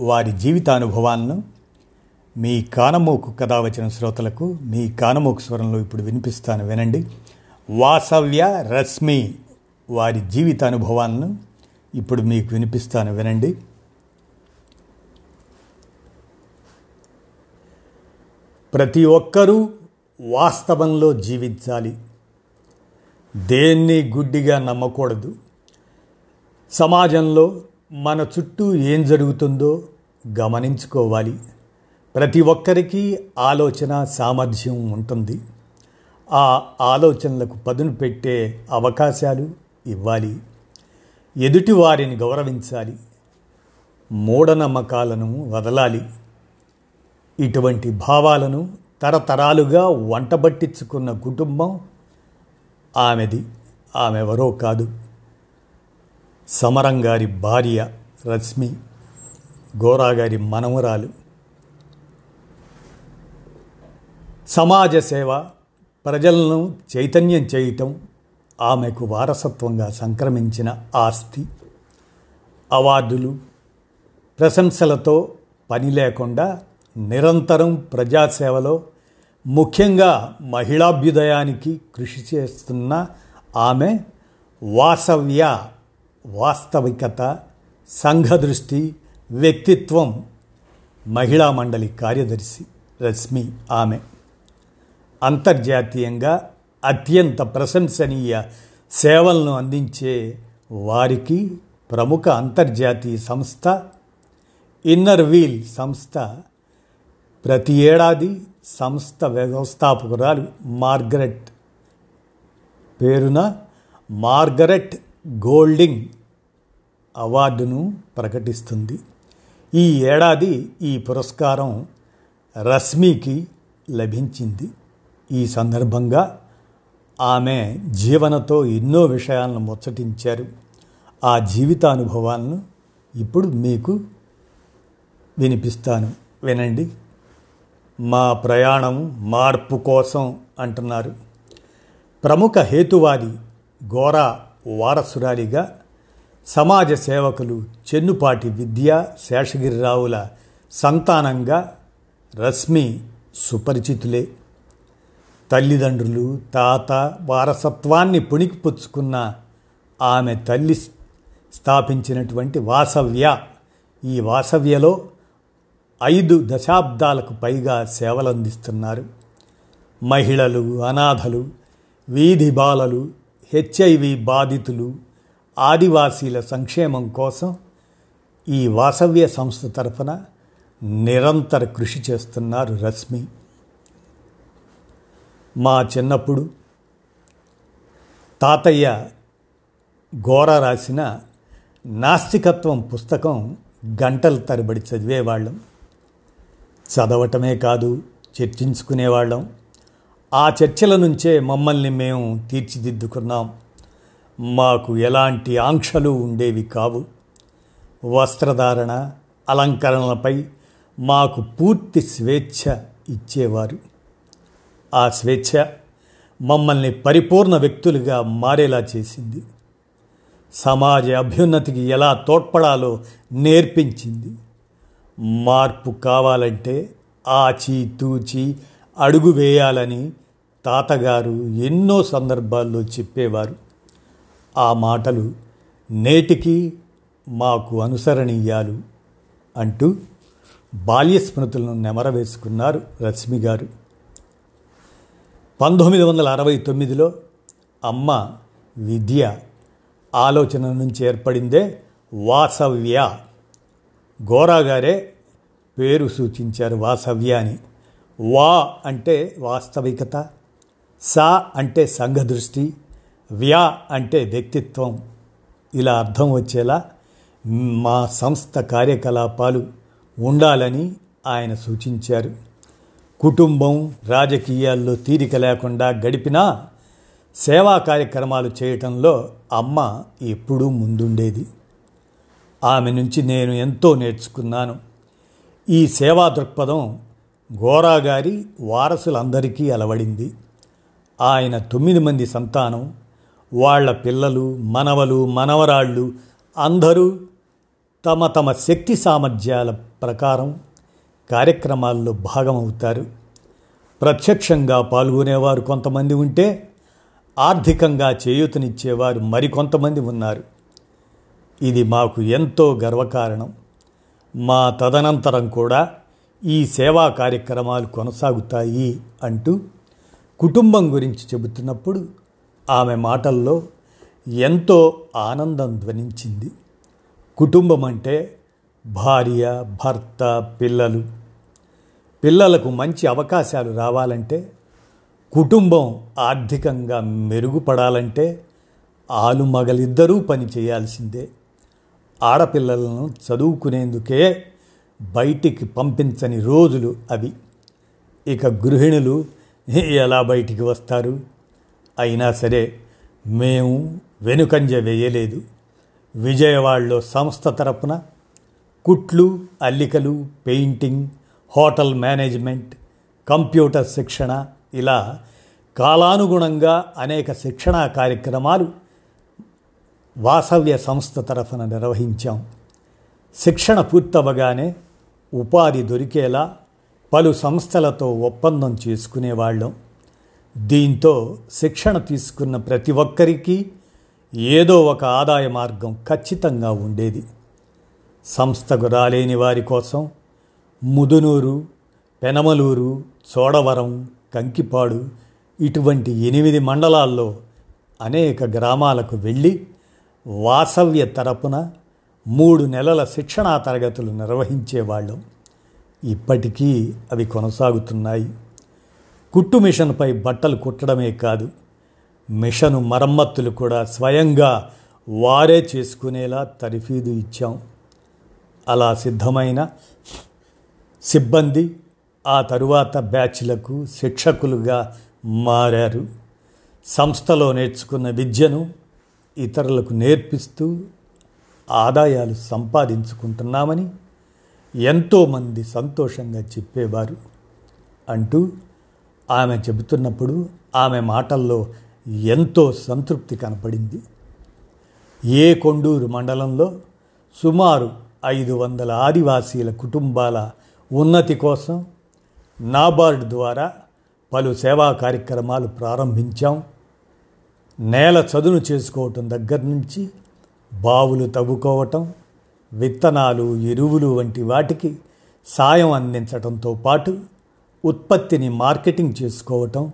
వారి జీవితానుభవాలను మీ కానమోకు కథ వచ్చిన శ్రోతలకు మీ కానమోకు స్వరంలో ఇప్పుడు వినిపిస్తాను వినండి. వాసవ్య రశ్మి వారి జీవితానుభవాలను ఇప్పుడు మీకు వినిపిస్తాను వినండి. ప్రతి ఒక్కరూ వాస్తవంలో జీవించాలి. దేన్ని గుడ్డిగా నమ్మకూడదు. సమాజంలో మన చుట్టూ ఏం జరుగుతుందో గమనించుకోవాలి. ప్రతి ఒక్కరికి ఆలోచన సామర్థ్యం ఉంటుంది. ఆ ఆలోచనలకు పదును పెట్టే అవకాశాలు ఇవ్వాలి. ఎదుటి వారిని గౌరవించాలి. మూఢనమ్మకాలను వదలాలి. ఇటువంటి భావాలను తరతరాలుగా వంటబట్టించుకున్న కుటుంబం ఆమెది. ఆమెవరో కాదు. సమరంగారి భార్య రశ్మి గోరాగారి మనవరాలు. సమాజ సేవ ప్రజలను చైతన్యం చేయటం ఆమెకు వారసత్వంగా సంక్రమించిన ఆస్తి. అవార్డులు ప్రశంసలతో పని లేకుండా నిరంతరం ప్రజాసేవలో ముఖ్యంగా మహిళాభ్యుదయానికి కృషి చేస్తున్న ఆమె వాసవ్య వాస్తవికత సంఘదృష్టి వ్యక్తిత్వం మహిళా మండలి కార్యదర్శి రశ్మి ఆమె. అంతర్జాతీయంగా అత్యంత ప్రశంసనీయ సేవలను అందించే వారికి ప్రముఖ అంతర్జాతీయ సంస్థ ఇన్నర్ వీల్ సంస్థ ప్రతి ఏడాది సంస్థ వ్యవస్థాపకురాలు మార్గరెట్. పేరున మార్గరెట్ గోల్డింగ్ అవార్డును ప్రకటిస్తుంది. ఈ ఏడాది ఈ పురస్కారం రశ్మికి లభించింది. ఈ సందర్భంగా ఆమె జీవనతో ఎన్నో విషయాలను ముచ్చటించారు. ఆ జీవితానుభవాలను ఇప్పుడు మీకు వినిపిస్తాను. వినండి. మా ప్రయాణం మార్పు కోసం అంటున్నారు. ప్రముఖ హేతువాది గోరా వారసురాలిగా సమాజ సేవకులు చెన్నుపాటి విద్య శేషగిరిరావుల సంతానంగా రశ్మి సుపరిచితులే. తల్లిదండ్రులు తాత వారసత్వాన్ని పుణికిపుచ్చుకున్న ఆమె తల్లి స్థాపించినటువంటి వాసవ్య. ఈ వాసవ్యలో ఐదు దశాబ్దాలకు పైగా సేవలందిస్తున్నారు. మహిళలు అనాథలు వీధి బాలలు హెచ్ఐవి బాధితులు ఆదివాసీల సంక్షేమం కోసం ఈ వాసవ్య సంస్థ తరఫున నిరంతర కృషి చేస్తున్నారు రశ్మి. మా చిన్నప్పుడు తాతయ్య గోర రాసిన నాస్తికత్వం పుస్తకం గంటల తరబడి చదివేవాళ్ళం. చదవటమే కాదు చర్చించుకునేవాళ్ళం. ఆ చర్చల నుంచే మమ్మల్ని మేము తీర్చిదిద్దుకున్నాం. మాకు ఎలాంటి ఆంక్షలు ఉండేవి కావు. వస్త్రధారణ అలంకరణలపై మాకు పూర్తి స్వేచ్ఛ ఇచ్చేవారు. ఆ స్వేచ్ఛ మమ్మల్ని పరిపూర్ణ వ్యక్తులుగా మారేలా చేసింది. సమాజ అభ్యున్నతికి ఎలా తోడ్పడాలో నేర్పించింది. మార్పు కావాలంటే ఆచి తూచి అడుగు వేయాలని తాతగారు ఎన్నో సందర్భాల్లో చెప్పేవారు. ఆ మాటలు నేటికి మాకు అనుసరణీయాలు అంటూ బాల్య స్మృతులను నెమరవేసుకున్నారు రశ్మి గారు. పంతొమ్మిది వందల అరవై తొమ్మిదిలో అమ్మ విద్య ఆలోచన నుంచి ఏర్పడిందే వాసవ్య. గోరాగారే పేరు సూచించారు వాసవ్య అని. వా అంటే వాస్తవికత సా అంటే సంఘదృష్టి వ్యా అంటే వ్యక్తిత్వం. ఇలా అర్థం వచ్చేలా మా సంస్థ కార్యకలాపాలు ఉండాలని ఆయన సూచించారు. కుటుంబం రాజకీయాల్లో తీరిక లేకుండా గడిపినా సేవా కార్యక్రమాలు చేయటంలో అమ్మ ఎప్పుడూ ముందుండేది. ఆమె నుంచి నేను ఎంతో నేర్చుకున్నాను. ఈ సేవా దృక్పథం గోరాగారి వారసులందరికీ అలవడింది. ఆయన తొమ్మిది మంది సంతానం వాళ్ళ పిల్లలు మనవలు మనవరాళ్ళు అందరూ తమ తమ శక్తి సామర్థ్యాల ప్రకారం కార్యక్రమాల్లో భాగమవుతారు. ప్రత్యక్షంగా పాల్గొనేవారు కొంతమంది ఉంటే ఆర్థికంగా చేయూతనిచ్చేవారు మరికొంతమంది ఉన్నారు. ఇది మాకు ఎంతో గర్వకారణం. మా తదనంతరం కూడా ఈ సేవా కార్యక్రమాలు కొనసాగుతాయి అంటూ కుటుంబం గురించి చెబుతున్నప్పుడు ఆమె మాటల్లో ఎంతో ఆనందం ధ్వనించింది. కుటుంబం అంటే భార్య భర్త పిల్లలు. పిల్లలకు మంచి అవకాశాలు రావాలంటే కుటుంబం ఆర్థికంగా మెరుగుపడాలంటే ఆలు మగలిద్దరూ పని చేయాల్సిందే. ఆడపిల్లలను చదువుకునేందుకే బయటికి పంపించని రోజులు అవి. ఇక గృహిణులు ఎలా బయటికి వస్తారు? అయినా సరే మేము వెనుకంజ వేయలేదు. విజయవాడలో సంస్థ తరపున కుట్లు అల్లికలు పెయింటింగ్ హోటల్ మేనేజ్మెంట్ కంప్యూటర్ శిక్షణ ఇలా కాలానుగుణంగా అనేక శిక్షణా కార్యక్రమాలు వాసవ్య సంస్థ తరఫున నిర్వహించాం. శిక్షణ పూర్తవగానే ఉపాధి దొరికేలా పలు సంస్థలతో ఒప్పందం చేసుకునేవాళ్ళం. దీంతో శిక్షణ తీసుకున్న ప్రతి ఒక్కరికి ఏదో ఒక ఆదాయ మార్గం ఖచ్చితంగా ఉండేది. సంస్థకు రాలేని వారి కోసం ముదునూరు పెనమలూరు చోడవరం కంకిపాడు ఇటువంటి ఎనిమిది మండలాల్లో అనేక గ్రామాలకు వెళ్ళి వాసవ్య తరపున మూడు నెలల శిక్షణా తరగతులు నిర్వహించేవాళ్ళం. ఇప్పటికీ అవి కొనసాగుతున్నాయి. కుట్టు మిషన్పై బట్టలు కుట్టడమే కాదు మిషను మరమ్మతులు కూడా స్వయంగా వారే చేసుకునేలా తరిఫీదు ఇచ్చాం. అలా సిద్ధమైన సిబ్బంది ఆ తరువాత బ్యాచ్లకు శిక్షకులుగా మారారు. సంస్థలో నేర్చుకున్న విద్యను ఇతరులకు నేర్పిస్తూ ఆదాయాలు సంపాదించుకుంటున్నామని ఎంతోమంది సంతోషంగా చెప్పేవారు అంటూ ఆమె చెబుతున్నప్పుడు ఆమె మాటల్లో ఎంతో సంతృప్తి కనపడింది. ఏ కొండూరు మండలంలో సుమారు ఐదు వందల ఆదివాసీల కుటుంబాల ఉన్నతి కోసం నాబార్డ్ ద్వారా పలు సేవా కార్యక్రమాలు ప్రారంభించాం. నేల చదును చేసుకోవటం దగ్గర నుంచి బావులు తవ్వుకోవటం విత్తనాలు ఎరువులు వంటి వాటికి సాయం అందించటంతో పాటు ఉత్పత్తిని మార్కెటింగ్ చేసుకోవటం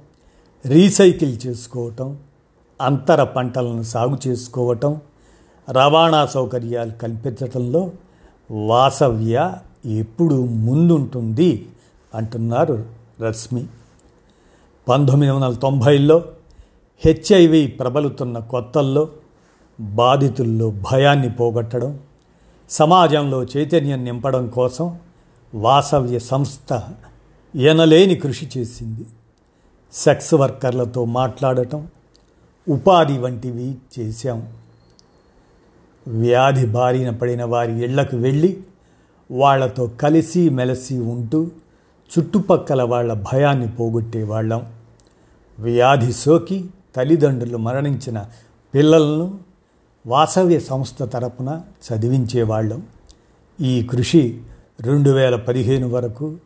రీసైకిల్ చేసుకోవటం అంతర పంటలను సాగు చేసుకోవటం రవాణా సౌకర్యాలు కల్పించటంలో వాసవ్య ఎప్పుడు ముందుంటుంది అంటున్నారు రశ్మి. పంతొమ్మిది వందల తొంభైలో హెచ్ఐవి ప్రబలుతున్న కొత్తల్లో బాధితుల్లో భయాన్ని పోగొట్టడం సమాజంలో చైతన్యం నింపడం కోసం వాసవ్య సంస్థ ఎనలేని కృషి చేసింది. సెక్స్ వర్కర్లతో మాట్లాడటం ఉపాధి వంటివి చేశాం. వ్యాధి బారిన పడిన వారి ఇళ్ళకు వెళ్ళి వాళ్ళతో కలిసి మెలిసి ఉంటూ చుట్టుపక్కల వాళ్ళ భయాన్ని పోగొట్టేవాళ్ళం వ్యాధి సోకి తల్లిదండ్రులు మరణించిన పిల్లలను వాసవ్య సంస్థ తరపున చదివించేవాళ్ళం ఈ కృషి రెండు వేల పదిహేను వరకు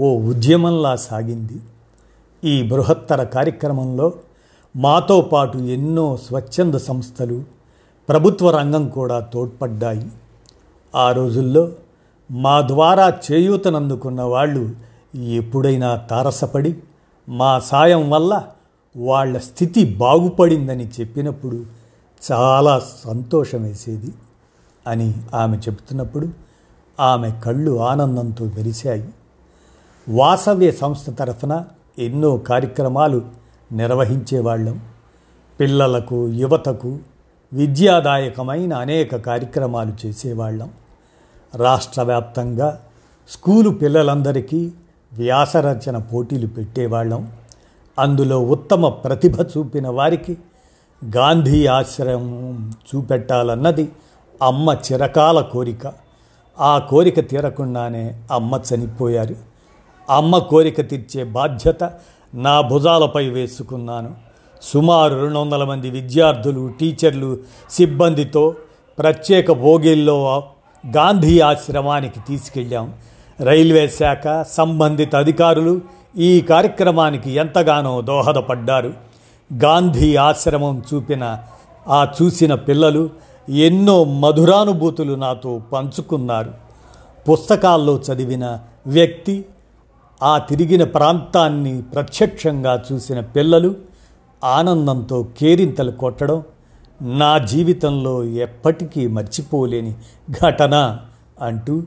ఓ ఉద్యమంలా సాగింది. ఈ బృహత్తర కార్యక్రమంలో మాతో పాటు ఎన్నో స్వచ్ఛంద సంస్థలు ప్రభుత్వ రంగం కూడా తోడ్పడ్డాయి. ఆ రోజుల్లో మా ద్వారా చేయూతనందుకున్న వాళ్ళు ఎప్పుడైనా తారసపడి మా సాయం వల్ల వాళ్ళ స్థితి బాగుపడిందని చెప్పినప్పుడు చాలా సంతోషం వేసేది అని ఆమె చెబుతున్నప్పుడు ఆమె కళ్ళు ఆనందంతో మెరిశాయి. వాసవ్య సంస్థ తరఫున ఎన్నో కార్యక్రమాలు నిర్వహించేవాళ్ళం. పిల్లలకు యువతకు విద్యాదాయకమైన అనేక కార్యక్రమాలు చేసేవాళ్ళం. రాష్ట్ర వ్యాప్తంగా స్కూలు పిల్లలందరికీ వ్యాసరచన పోటీలు పెట్టేవాళ్ళం. అందులో ఉత్తమ ప్రతిభ చూపిన వారికి గాంధీ ఆశ్రమం చూపెట్టాలన్నది అమ్మ చిరకాల కోరిక. ఆ కోరిక తీరకుండానే అమ్మ చనిపోయారు. అమ్మ కోరిక తీర్చే బాధ్యత నా భుజాలపై వేసుకున్నాను. సుమారు రెండు వందల మంది విద్యార్థులు టీచర్లు సిబ్బందితో ప్రత్యేక భోగిల్లో గాంధీ ఆశ్రమానికి తీసుకెళ్ళాం. రైల్వే శాఖ సంబంధిత అధికారులు ఈ కార్యక్రమానికి ఎంతగానో దోహదపడ్డారు. గాంధీ ఆశ్రమం చూపిన ఆ చూసిన పిల్లలు ఎన్నో మధురానుభూతులు నాతో పంచుకున్నారు. పుస్తకాల్లో చదివిన వ్యక్తి ఆ తిరిగిన ప్రాంతాన్ని ప్రత్యక్షంగా చూసిన పిల్లలు ఆనందంతో కేరింతలు కొట్టడం నా జీవితంలో ఎప్పటికీ మర్చిపోలేని ఘటన అంటూ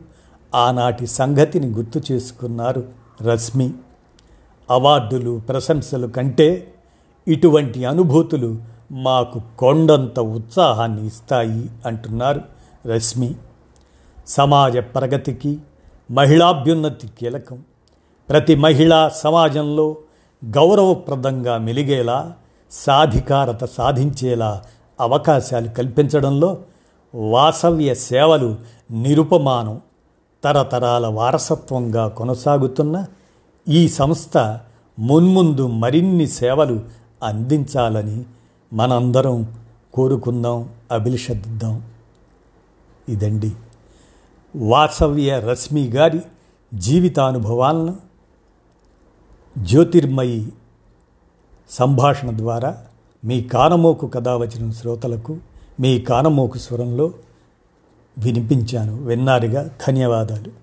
ఆనాటి సంగతిని గుర్తు చేసుకున్నారు రశ్మి. అవార్డులు ప్రశంసలు కంటే ఇటువంటి అనుభూతులు మాకు కొండంత ఉత్సాహాన్ని ఇస్తాయి అంటున్నారు రశ్మి. సమాజ ప్రగతికి మహిళాభ్యున్నతి కీలకం. ప్రతి మహిళ సమాజంలో గౌరవప్రదంగా మెలిగేలా సాధికారత సాధించేలా అవకాశాలు కల్పించడంలో వాసవ్య సేవలు నిరుపమానం తరతరాల వారసత్వంగా కొనసాగుతున్న ఈ సంస్థ మున్ముందు మరిన్ని సేవలు అందించాలని మనందరం కోరుకుందాం అభిలషిద్దాం. ఇదండి. వాసవ్య రశ్మి గారి జీవితానుభవాలను జ్యోతిర్మయి సంభాషణ ద్వారా మీ కానమోకు కథ వచ్చిన శ్రోతలకు మీ కానమోకు స్వరంలో వినిపించాను. విన్నారుగా ధన్యవాదాలు.